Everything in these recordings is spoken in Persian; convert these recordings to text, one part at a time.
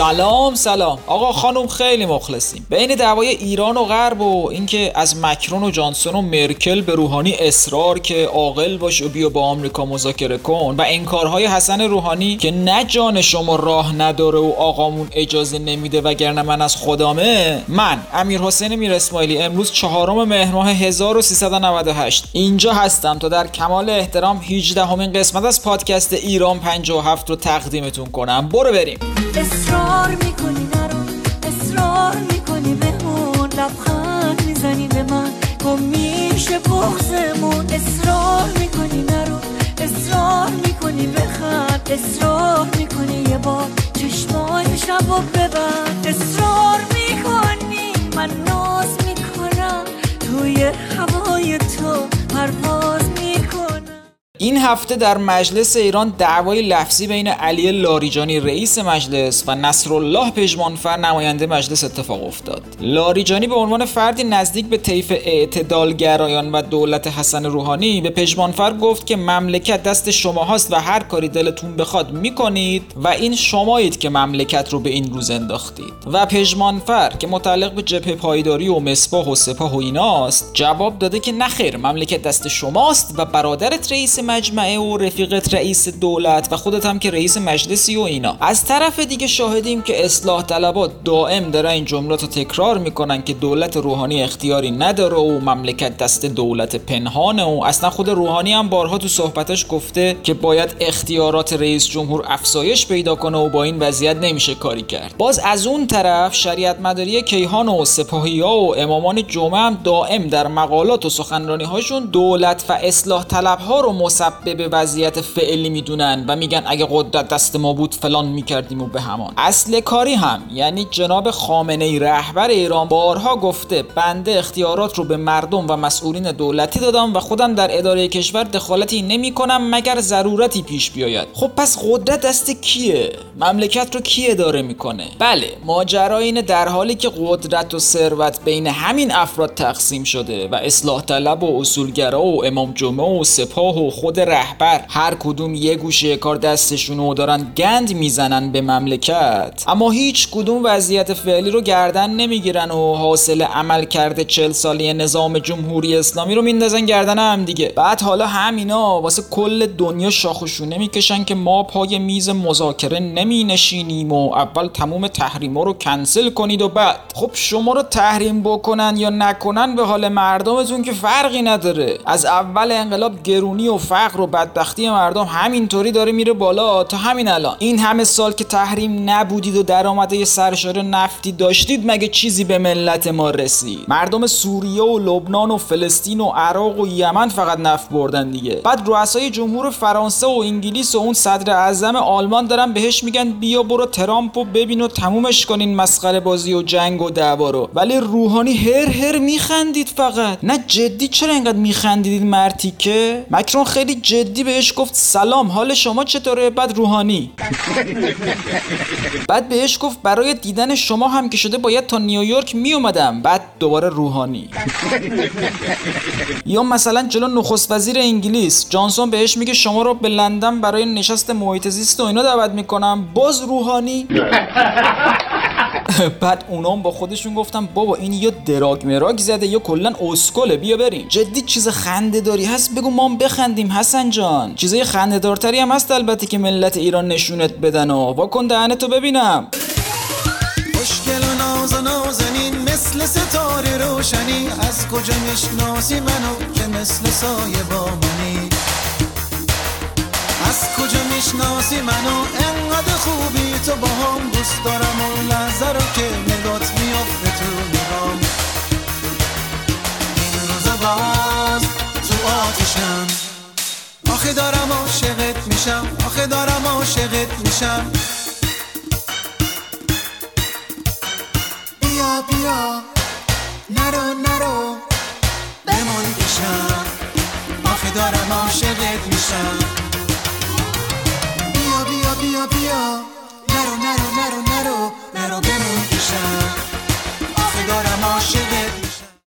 سلام سلام. آقا خانم خیلی مخلصیم. بین دعوای ایران و غرب و اینکه از مکرون و جانسون و مرکل به روحانی اصرار که عاقل باش و بیا با آمریکا مذاکره کن و انکارهای حسن روحانی که نه جان شما راه نداره و آقامون اجازه نمیده وگرنه من از خدامه من امیر حسین میر اسماعیلی امروز چهارم مهر ماه 1398 اینجا هستم تا در کمال احترام 18 همین قسمت از پادکست ایران 57 رو تقدیمتون کنم. برو بریم. اصرار می‌کنی نرو. اصرار می‌کنی بمون لبخند می‌زنی به من. گم میشه بغزمون اصرار می‌کنی نرو. اصرار می‌کنی بخند. اصرار می‌کنی یه بار چشمای شب و ببند. اصرار می‌کنی. من ناز می‌کنم. توی هوای تو پرواز این هفته در مجلس ایران دعوای لفظی بین علی لاریجانی رئیس مجلس و نصرالله پژمانفر نماینده مجلس اتفاق افتاد. لاریجانی به عنوان فردی نزدیک به طیف اعتدالگرایان و دولت حسن روحانی به پژمانفر گفت که مملکت دست شما هاست و هر کاری دلتون بخواد می‌کنید و این شمایید که مملکت رو به این روز انداختید. و پژمانفر که متعلق به جبهه پایداری و مصباح و سپاه و ایناست جواب داده که نخیر مملکت دست شماست و برادرت رئیس مجمعه و رفیقت رئیس دولت و خودت هم که رئیس مجلسی و اینا. از طرف دیگه شاهدیم که اصلاح طلبات دائم دارن این جملات رو تکرار می‌کنن که دولت روحانی اختیاری نداره و مملکت دست دولت پنهانه و اصلا خود روحانی هم بارها تو صحبتش گفته که باید اختیارات رئیس جمهور افزایش پیدا کنه و با این وضعیت نمیشه کاری کرد. باز از اون طرف شریعت مداری کیهان و سپاهی ها و امامان جمعه هم دائم در مقالات و سخنرانی هاشون دولت و اصلاح طلب ها رو مسبب وضعیت فعلی می‌دونن و میگن اگه قدرت دست ما بود فلان می‌کردیم و به همان. اصل کاری هم یعنی جناب خامنه ای رهبر ایران بارها گفته بنده اختیارات رو به مردم و مسئولین دولتی دادم و خودم در اداره کشور دخالتی نمی کنم مگر ضرورتی پیش بیاید. خب پس قدرت دست کیه؟ مملکت رو کی اداره می‌کنه؟ بله ماجرا اینه در حالی که قدرت و ثروت بین همین افراد تقسیم شده و اصلاح طلب و اصولگرا و امام جمعه و سپاه و خود رهبر. هر کدوم یه گوشه کار دستشونو دارن گند می‌زنن به مملکت. اما هیچ کدوم وضعیت فعلی رو گردن نمی‌گیرن و حاصل عمل کرده چل سالی نظام جمهوری اسلامی رو میندازن گردن هم دیگه. بعد حالا همینا واسه کل دنیا شاخ و شونه می‌کشن که ما پای میز مذاکره نمی نشینیم و اول تموم تحریما رو کنسل کنید و بعد. خب شما رو تحریم بکنن یا نکنن به حال مردمتون که فرقی نداره. از اول انقلاب گرونی و فقر و بدبختی مردم همینطوری داره میره بالا تا همین الان. این همه سال که تحریم نبودید و درآمده سرشار نفتی داشتید مگه چیزی به ملت ما رسید؟ مردم سوریه و لبنان و فلسطین و عراق و یمن فقط نفت بردن دیگه. بعد رؤسای جمهور فرانسه و انگلیس و اون صدر اعظم آلمان دارن بهش میگن بیا برو ترامپ و ببین و تمومش کنین مسخره بازی و جنگ و دعوا رو. ولی روحانی هر هر میخندید فقط. نه جدی چرا اینقدر میخندیدید مرتیکه مکرون خیلی جدی بهش گفت سلام حال شما چطوره؟ بعد روحانی. بعد بهش گفت برای دیدن شما هم که شده باید تا نیویورک می اومدم بعد دوباره روحانی. یا مثلا جلو نخست وزیر انگلیس. جانسون بهش میگه شما رو به لندن برای نشست محیط زیست و اینا دعوت می‌کنم. باز روحانی. بعد اونام با خودشون گفتم بابا این یا دراگ مراگ زده یا کلا اسکله بیا بریم. جدی چیز خنده داری هست بگو ما هم بخندیم حسن جان. چیزای خنده دارتری هم هست البته که ملت ایران نشونت بدن و واکن دهنتو ببینم. خوشگل و ناز و نازنین مثل ستاره روشنی. از کجا می‌شناسی منو که مثل سایه با منی؟ از کجا می‌شناسی منو؟ انقدر خوبی تو با هم دوست دارم و لحظه رو که نگات میافته تو نگام. این روزا باز تو آتشم. آخه دارم عاشقت میشم. آخه دارم عاشقت میشم. بیا بیا. نرو نرو. بمون پیشم. آخه دارم عاشقت میشم. بیا بیا. نرو نرو نرو نرو. نرو بمون پیشم. آخه دارم میشم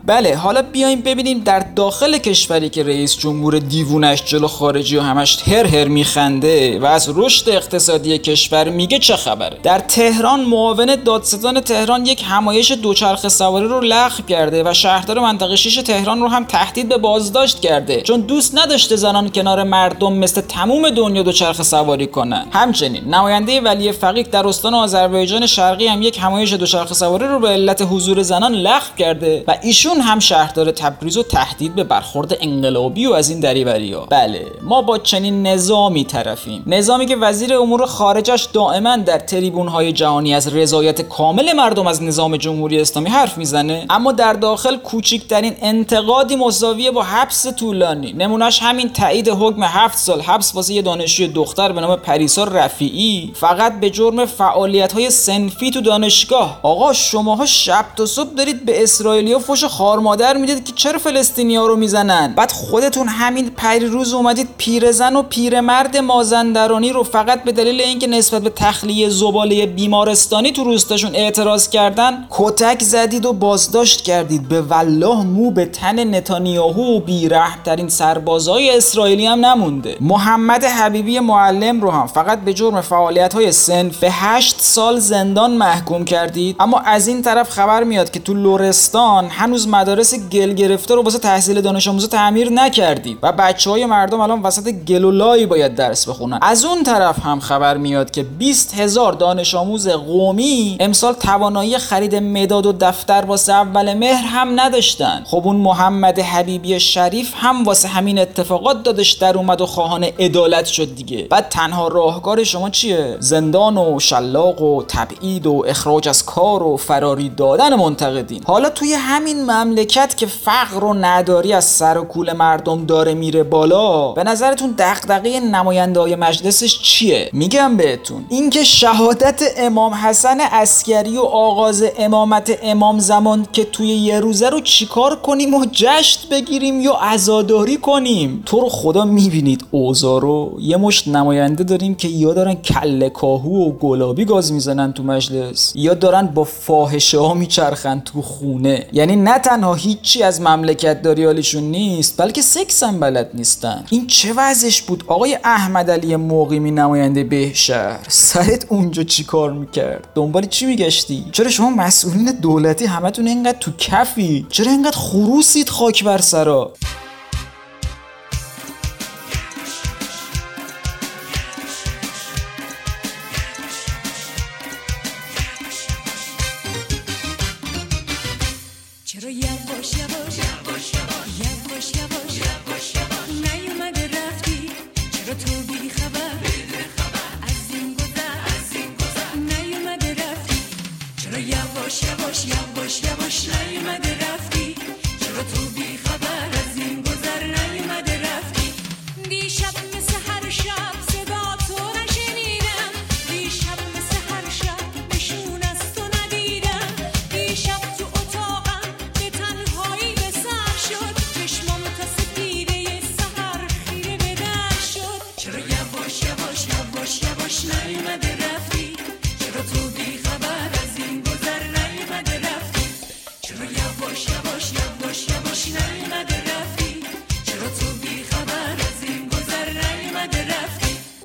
بله حالا بیایم ببینیم در داخل کشوری که رئیس جمهور دیوونش جلو خارجی و همش هر هر میخنده و از رشد اقتصادی کشور میگه چه خبره؟ در تهران معاون دادستان تهران یک همایش دوچرخه سواری رو لغو کرده و شهردار منطقه 6 تهران رو هم تهدید به بازداشت کرده. چون دوست نداشته زنان کنار مردم مثل تموم دنیا دوچرخه سواری کنن. همچنین نماینده ولی فقیه در استان آذربایجان شرقی هم یک همایش دوچرخه سواری رو به علت حضور زنان لغو کرده و ایشون هم شهردار تبریز و تهدید به برخورد انقلابی و از این دریوری ها. بله ما با چنین نظامی طرفیم. نظامی که وزیر امور خارجش دائما در تریبون های جهانی از رضایت کامل مردم از نظام جمهوری اسلامی حرف می‌زنه. اما در داخل کوچکترین انتقادی مساویه با حبس طولانی. نمونهش همین تایید حکم هفت سال حبس واسه یه دانشجوی دختر به نام پریسا رفیعی. فقط به جرم فعالیت های سنفی تو دانشگاه. آقا شماها شب تا صبح دارید به اسرائیلیا فوش خارمادر می‌دید که چرا فلسطینیا رو می‌زنن؟ بعد خودتون همین روز اومدید پیرزن و پیرمرد مازندرانی رو فقط به دلیل اینکه نسبت به تخلیه زباله بیمارستانی تو روستاشون اعتراض کردن کتک زدید و بازداشت کردید. به والله مو به تن نتانیاهو و بیرحمترین سربازای اسرائیلی هم نمونده. محمد حبیبی معلم رو هم فقط به جرم فعالیت های سنف به هشت سال زندان محکوم کردید. اما از این طرف خبر میاد که تو لورستان هنوز مدارس گل گرفته رو واسه تحصیل دانش آموزا تعمیر نکردید و بچه های مردم الان وسط گلولایی باید درس بخونن. از اون طرف هم خبر میاد که 20 هزار دانش آموز قومی امسال توانایی خرید مداد و دفتر واسه اول مهر هم نداشتن. خب اون محمد حبیبی شریف هم واسه همین اتفاقات دادش در اومد و خواهان عدالت شد دیگه. بعد تنها راهکار شما چیه؟ زندان و شلاق و تبعید و اخراج از کار و فراری دادن منتقدین. حالا توی همین مملکت که فقر و نداری از سر و کول مردم داره میره بالا به نظرتون دغدغه نماینده های مجلسش چیه؟ میگم بهتون. اینکه شهادت امام حسن عسکری و آغاز امامت امام زمان که توی یه روزه رو چیکار کنیم و جشن بگیریم یا عزاداری کنیم؟ تو رو خدا می‌بینید اوزا رو. یه مشت نماینده داریم که یا دارن کله کاهو و گلابی گاز می‌زنن تو مجلس یا دارن با فاحشه ها میچرخن تو خونه. یعنی نه تنها هیچی از مملکت داریالشون نیست بلکه سکس هم بلد نیستن. این چه وضعش بود؟ آقای احمد علی مقیمی نماینده بهشهر. سرت اونجا چی کار می‌کرد؟ دنبال چی میگشتی؟ چرا شما مسئولین دولتی همتون اینقدر تو کفی؟ چرا اینقدر خروسید خاک بر سرا؟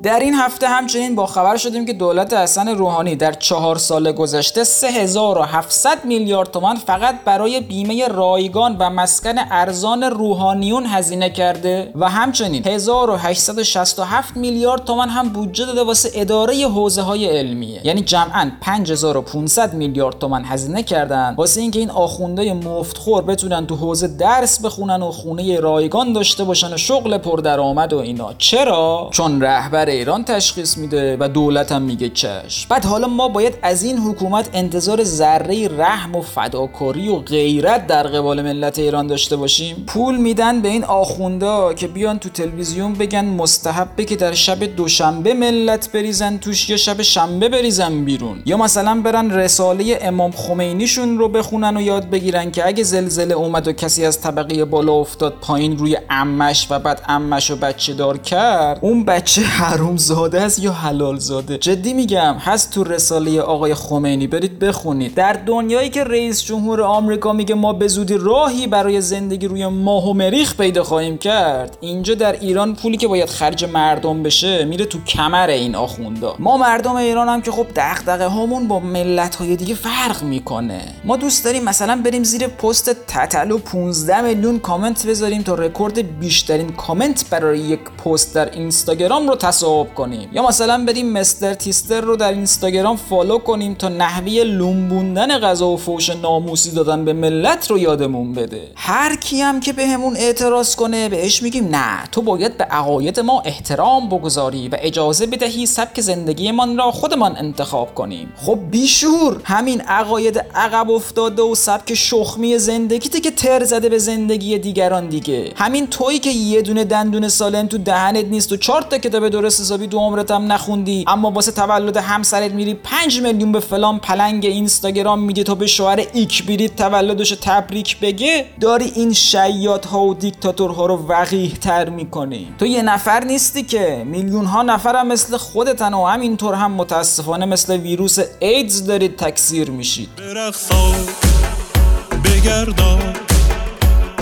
در این هفته همچنین با خبر شدیم که دولت حسن روحانی در چهار سال گذشته 3700 میلیارد تومان فقط برای بیمه رایگان و مسکن ارزان روحانیون هزینه کرده و همچنین 1867 میلیارد تومان هم بودجه داده واسه اداره حوزه های علمیه. یعنی جمعا 5500 میلیارد تومان هزینه کردن. واسه اینکه این آخونده مفتخور بتونن تو حوزه درس بخونن و خونه رایگان داشته باشن و شغل پردرآمد و اینا. چرا؟ چون رهبر ایران تشخیص میده و دولت هم میگه چش. بعد حالا ما باید از این حکومت انتظار ذره رحم و فداکاری و غیرت در قبال ملت ایران داشته باشیم؟ پول میدن به این آخوندا که بیان تو تلویزیون بگن مستحبه که در شب دوشنبه ملت بریزن توش یا شب شنبه بریزن بیرون. یا مثلا برن رساله امام خمینیشون رو بخونن و یاد بگیرن که اگه زلزله اومد و کسی از طبقه بالا افتاد پایین روی امش و بعد امش و بچه دار کرد اون بچه هر حروم زاده است یا حلال زاده جدی میگم هست تو رساله آقای خمینی. برید بخونید. در دنیایی که رئیس جمهور آمریکا میگه ما به زودی راهی برای زندگی روی ماه و مریخ پیدا خواهیم کرد اینجا در ایران پولی که باید خرج مردم بشه میره تو کمر این آخوندا. ما مردم ایران هم که خب دغدغه هامون با ملت های دیگه فرق می‌کنه. ما دوست داریم مثلا بریم زیر پست تتلو 15 میلیون کامنت بذاریم تا رکورد بیشترین کامنت برای یک پست در اینستاگرام رو تصاحب کنیم. یا مثلا بریم مستر تیستر رو در اینستاگرام follow کنیم تا نحوه لومبوندن غذا و فوش ناموسی دادن به ملت رو یادمون بده. هر کی هم که بهمون اعتراض کنه بهش میگیم نه تو باید به عقاید ما احترام بگذاری و اجازه بدهی سبک زندگیمان را خودمان انتخاب کنیم. خب بیشور همین عقاید عقب افتاده و سبک شخمی زندگیته که تر زده به زندگی دیگران دیگه. همین تویی که یه دونه دندون سالم تو دهنت نیست و چهار تا کتاب درست حسابی دو هم نخوندی. اما واسه تولد همسرت میری 5 میلیون به فلان پلنگ اینستاگرام میدی تا به شوهر ایکبیریت تولدش رو تبریک بگه. داری این شیاد ها و دیکتاتورها رو وقیح تر می‌کنی. تو یه نفر نیستی که. میلیون ها نفر هم مثل خودتن و همینطور هم متاسفانه مثل ویروس ایدز دارید تکثیر میشید.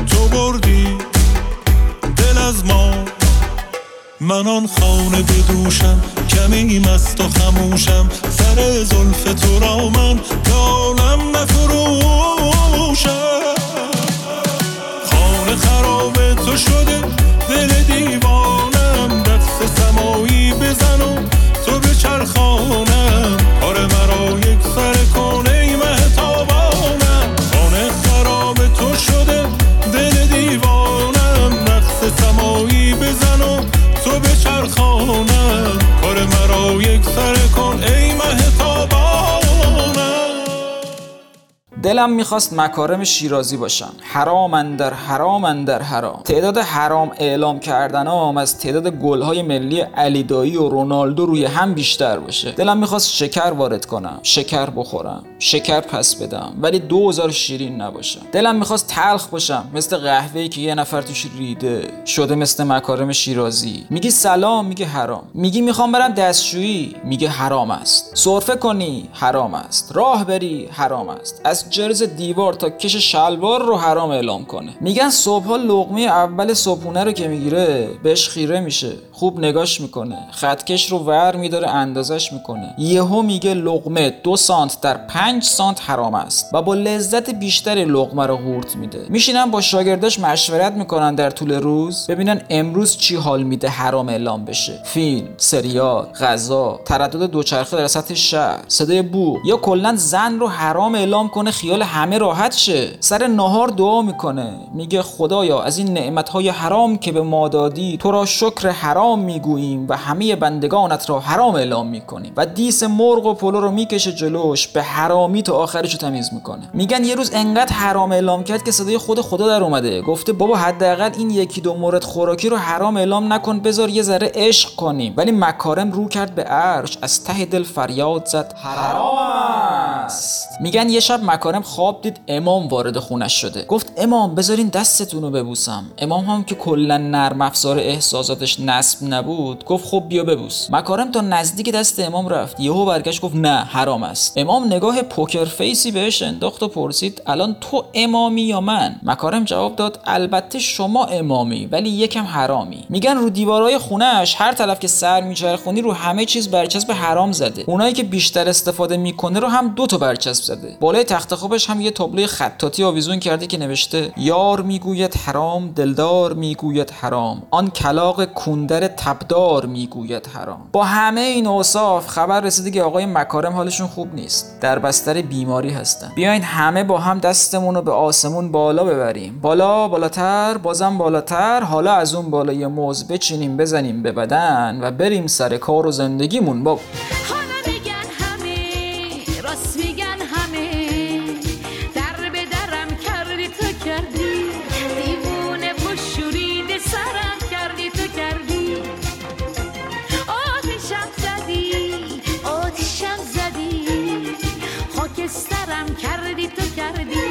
تو بردی. دل از ما. من آن خانه بدوشم کمی مست و خموشم. سر زلف تو را من دانم نفروشم. خانه خراب تو شده دل دیوانم. دست سمایی بزن و تو به چرخانم. آره مرا یک سر دلم می‌خواست مکارم شیرازی باشن. حرام در حرام در حرام. تعداد حرام اعلام کردنام از تعداد گلهای ملی علی دایی و رونالدو روی هم بیشتر باشه. دلم می‌خواست شکر وارد کنم شکر بخورم شکر پس بدم ولی دوزار شیرین نباشم. دلم می‌خواست تلخ باشم مثل قهوه‌ای که یه نفر توش ریده شده مثل مکارم شیرازی. میگی سلام میگه حرام. میگی می‌خوام برم دستشویی. میگه حرام است. سرفه کنی حرام است. راه بری حرام است. از جرز دیوار تا کش شلوار رو حرام اعلام کنه. میگن صبحها لقمه اول صبحونه رو که می‌گیره بهش خیره میشه. خوب نگاش می‌کنه. خطکش رو ور میداره اندازش می‌کنه. یهو میگه لقمه دو سانت در پنج سانت حرام است و با لذت بیشتری لقمه رو قورت میده. میشینن با شاگرداش مشورت می‌کنن در طول روز ببینن امروز چی حال میده حرام اعلام بشه. فیلم سریال غذا تردد دوچرخه در سطح شهر صدای بو یا کلا زن رو حرام اعلام کنه خیال همه راحت شه. سر نهار دعا می‌کنه. میگه خدایا از این نعمتهای حرام که به ما دادی تو را شکر حرام می‌گوییم و همه بندگانت را حرام اعلام می‌کنیم. و دیس مرغ و پلو رو می‌کشه جلوش به حرامی تا آخرش رو تمیز می‌کنه. میگن یه روز انقدر حرام اعلام کرد که صدای خود خدا در اومده. گفته بابا حداقل این یکی دو مورد خوراکی رو حرام اعلام نکن بذار یه ذره عشق کنیم. ولی مکارم رو کرد به عرش از ته دل فریاد زد حرام میگن یه شب مکارم خواب دید امام وارد خونش شده. گفت امام بذارین دستتون رو ببوسم. امام هم که کلا نرم افزار احساساتش نصب نبود گفت خب بیا ببوس. مکارم تا نزدیک دست امام رفت. یهو برگشت گفت نه حرام است. امام نگاه پوکر فیسی بهش انداخت و پرسید الان تو امامی یا من؟ مکارم جواب داد البته شما امامی ولی یکم حرامی. میگن رو دیوارهای خونش هر طرف که سر میچرخونی رو همه چیز برچسب حرام زده. اونایی که بیشتر استفاده می‌کنه رو هم دو تا برچسب زده. بالای تخت خوابش هم یه تابلوی خطاطی آویزون کرده که نوشته یار می‌گوید حرام دلدار می‌گوید حرام. آن کلاق کوندر تبدار می‌گوید حرام. با همه این اوصاف خبر رسیده که آقای مکارم حالشون خوب نیست. در بستر بیماری هستن. بیاین همه با هم دستمون رو به آسمون بالا ببریم. بالا بالاتر بازم بالاتر حالا از اون بالای موز بچینیم بزنیم به بدن و بریم سر کار و زندگیمون با خاکسترم کردی تو کردی.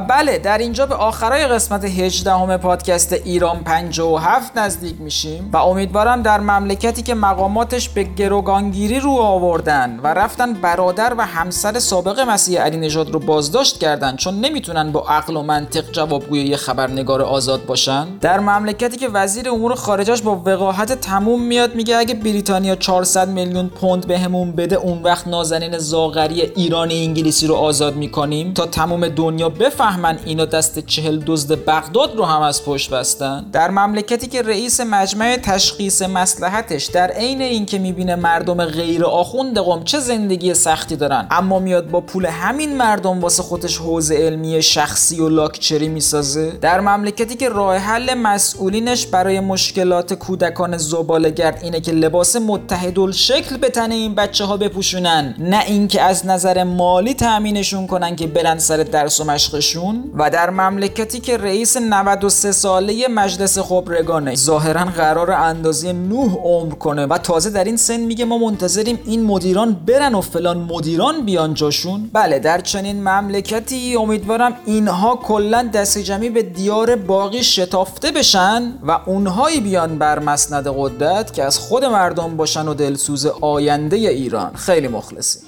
بله در اینجا به آخرای قسمت 18 همه پادکست ایران 57 نزدیک میشیم و امیدوارم در مملکتی که مقاماتش به گروگانگیری رو آوردن و رفتن برادر و همسر سابق مسیح علی نژاد رو بازداشت کردن چون نمی‌تونن با عقل و منطق جوابگوی یه خبرنگار آزاد باشن. در مملکتی که وزیر امور خارجش با وقاحت تموم میاد میگه اگه بریتانیا 400 میلیون پوند بهمون بده اون وقت نازنین زاغری ایرانی انگلیسی رو آزاد می‌کنیم تا تمام دنیا بفهمن اینا دست چهل دزد بغداد رو هم از پشت بستن؟ در مملکتی که رئیس مجمع تشخیص مسلحتش در عین اینکه می‌بینه مردم غیر آخوند قوم چه زندگی سختی دارن اما میاد با پول همین مردم واسه خودش حوزه علمی شخصی و لاکچری می‌سازه؟ در مملکتی که راه حل مسئولینش برای مشکلات کودکان زبالهگرد اینه که لباس متحدالشکل به تن این بچه ها بپوشونن نه اینکه از نظر مالی تامینشون کنن که برن سر درس و مشقشون و در مملکتی که رئیس 93 ساله مجلس خبرگانه ظاهرا قرار اندازه نوح عمر کنه و تازه در این سن میگه ما منتظریم این مدیران برن و فلان مدیران بیان جاشون. بله در چنین مملکتی امیدوارم اینها کلا دست جمعی به دیار باقی شتافته بشن و اونهایی بیان بر مسند قدرت که از خود مردم باشن و دلسوز آینده ایران. خیلی مخلصیم.